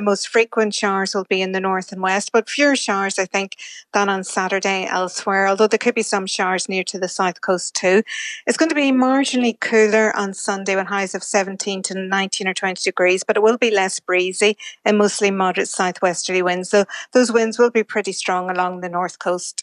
the most frequent showers will be in the north and west, but fewer showers, I think, than on Saturday elsewhere, although there could be some showers near to the south coast too. It's going to be marginally cooler on Sunday with highs of 17 to 19 or 20 degrees, but it will be less breezy and mostly moderate southwesterly winds. So those winds will be pretty strong along the north coast.